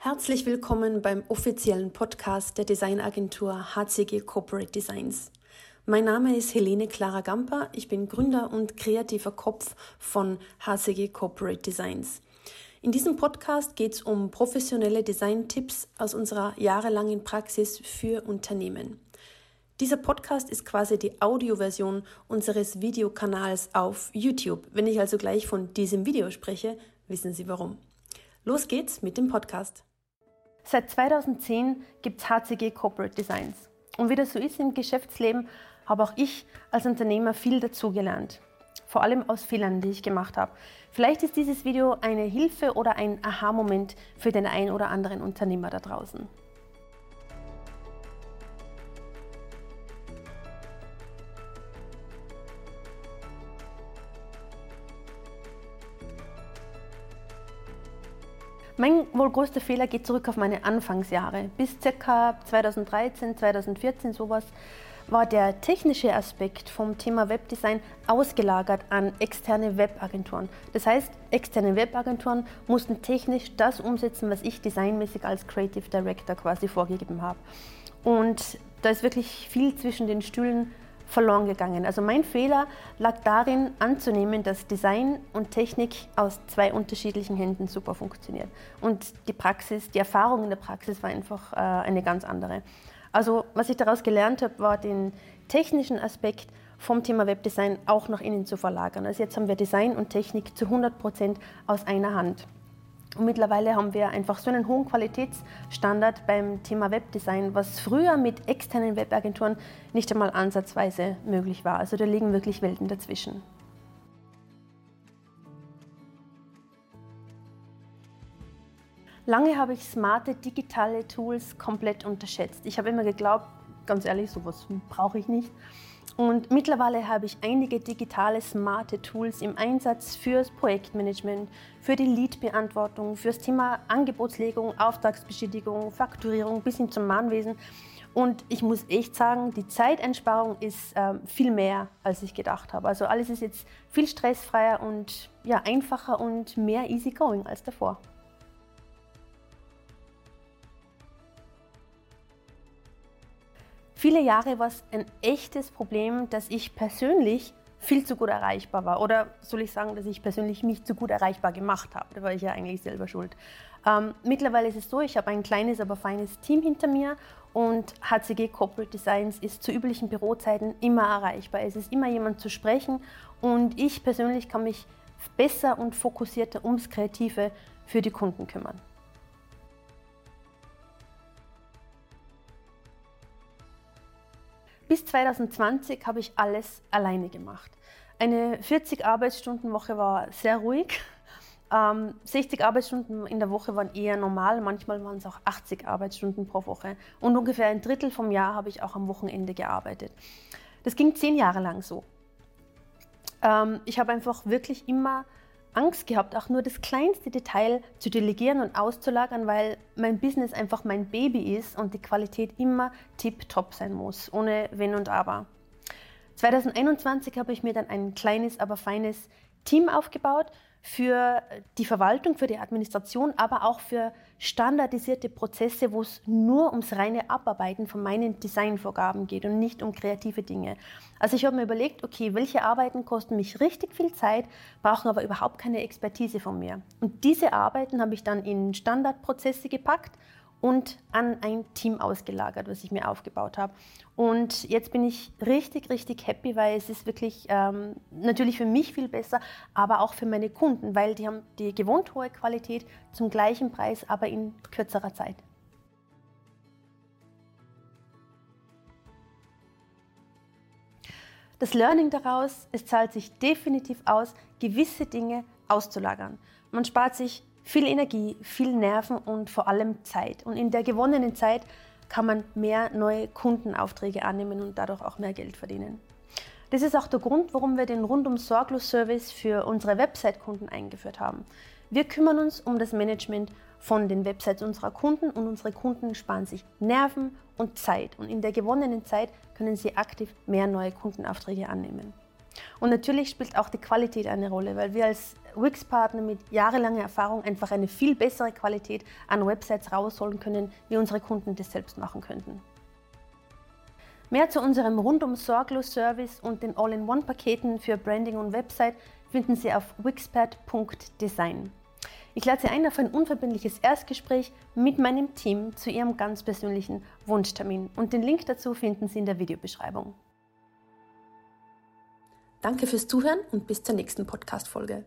Herzlich willkommen beim offiziellen Podcast der Designagentur HCG Corporate Designs. Mein Name ist Helene Clara Gamper. Ich bin Gründer und kreativer Kopf von HCG Corporate Designs. In diesem Podcast geht es um professionelle Design-Tipps aus unserer jahrelangen Praxis für Unternehmen. Dieser Podcast ist quasi die Audioversion unseres Videokanals auf YouTube. Wenn ich also gleich von diesem Video spreche, wissen Sie warum. Los geht's mit dem Podcast. Seit 2010 gibt es HCG Corporate Designs. Und wie das so ist im Geschäftsleben, habe auch ich als Unternehmer viel dazugelernt. Vor allem aus Fehlern, die ich gemacht habe. Vielleicht ist dieses Video eine Hilfe oder ein Aha-Moment für den einen oder anderen Unternehmer da draußen. Mein wohl größter Fehler geht zurück auf meine Anfangsjahre. Bis ca. 2013, 2014 sowas war der technische Aspekt vom Thema Webdesign ausgelagert an externe Webagenturen. Das heißt, externe Webagenturen mussten technisch das umsetzen, was ich designmäßig als Creative Director quasi vorgegeben habe. Und da ist wirklich viel zwischen den Stühlen verloren gegangen. Also mein Fehler lag darin, anzunehmen, dass Design und Technik aus zwei unterschiedlichen Händen super funktioniert. Und die Praxis, die Erfahrung in der Praxis war einfach äh, eine ganz andere. Also was ich daraus gelernt habe, war den technischen Aspekt vom Thema Webdesign auch nach innen zu verlagern. Also jetzt haben wir Design und Technik zu 100 Prozent aus einer Hand. Und mittlerweile haben wir einfach so einen hohen Qualitätsstandard beim Thema Webdesign, was früher mit externen Webagenturen nicht einmal ansatzweise möglich war. Also da liegen wirklich Welten dazwischen. Lange habe ich smarte digitale Tools komplett unterschätzt. Ich habe immer geglaubt, ganz ehrlich, sowas brauche ich nicht. Und mittlerweile habe ich einige digitale, smarte Tools im Einsatz fürs Projektmanagement, für die Lead-Beantwortung, fürs Thema Angebotslegung, Auftragsbestätigung, Fakturierung bis hin zum Mahnwesen. Und ich muss echt sagen, die Zeiteinsparung ist äh, viel mehr, als ich gedacht habe. Also alles ist jetzt viel stressfreier und ja, einfacher und mehr easygoing als davor. Viele Jahre war es ein echtes Problem, dass ich persönlich viel zu gut erreichbar war. Oder soll ich sagen, dass ich persönlich mich zu gut erreichbar gemacht habe? Da war ich ja eigentlich selber schuld. Ähm, mittlerweile ist es so, ich habe ein kleines, aber feines Team hinter mir und HCG Corporate Designs ist zu üblichen Bürozeiten immer erreichbar. Es ist immer jemand zu sprechen und ich persönlich kann mich besser und fokussierter ums Kreative für die Kunden kümmern. Bis 2020 habe ich alles alleine gemacht. Eine 40-Arbeitsstunden-Woche war sehr ruhig. Ähm, 60 Arbeitsstunden in der Woche waren eher normal, manchmal waren es auch 80 Arbeitsstunden pro Woche. Und ungefähr ein Drittel vom Jahr habe ich auch am Wochenende gearbeitet. Das ging zehn Jahre lang so. Ähm, ich habe einfach wirklich immer Angst gehabt, auch nur das kleinste Detail zu delegieren und auszulagern, weil mein Business einfach mein Baby ist und die Qualität immer tip-top sein muss, ohne Wenn und Aber. 2021 habe ich mir dann ein kleines, aber feines Team aufgebaut für die Verwaltung, für die Administration, aber auch für standardisierte Prozesse, wo es nur ums reine Abarbeiten von meinen Designvorgaben geht und nicht um kreative Dinge. Also ich habe mir überlegt, okay, welche Arbeiten kosten mich richtig viel Zeit, brauchen aber überhaupt keine Expertise von mir. Und diese Arbeiten habe ich dann in Standardprozesse gepackt und an ein Team ausgelagert, was ich mir aufgebaut habe. Und jetzt bin ich richtig, richtig happy, weil es ist wirklich ähm, natürlich für mich viel besser, aber auch für meine Kunden, weil die haben die gewohnt hohe Qualität zum gleichen Preis, aber in kürzerer Zeit. Das Learning daraus, es zahlt sich definitiv aus, gewisse Dinge auszulagern. Man spart sich viel Energie, viel Nerven und vor allem Zeit. Und in der gewonnenen Zeit kann man mehr neue Kundenaufträge annehmen und dadurch auch mehr Geld verdienen. Das ist auch der Grund, warum wir den Rundum Sorglos Service für unsere Website-Kunden eingeführt haben. Wir kümmern uns um das Management von den Websites unserer Kunden und unsere Kunden sparen sich Nerven und Zeit. Und in der gewonnenen Zeit können sie aktiv mehr neue Kundenaufträge annehmen. Und natürlich spielt auch die Qualität eine Rolle, weil wir als Wix-Partner mit jahrelanger Erfahrung einfach eine viel bessere Qualität an Websites rausholen können, wie unsere Kunden das selbst machen könnten. Mehr zu unserem rundum sorglos Service und den All-in-One-Paketen für Branding und Website finden Sie auf wixpad.design. Ich lade Sie ein auf ein unverbindliches Erstgespräch mit meinem Team zu Ihrem ganz persönlichen Wunschtermin und den Link dazu finden Sie in der Videobeschreibung. Danke fürs Zuhören und bis zur nächsten Podcast-Folge.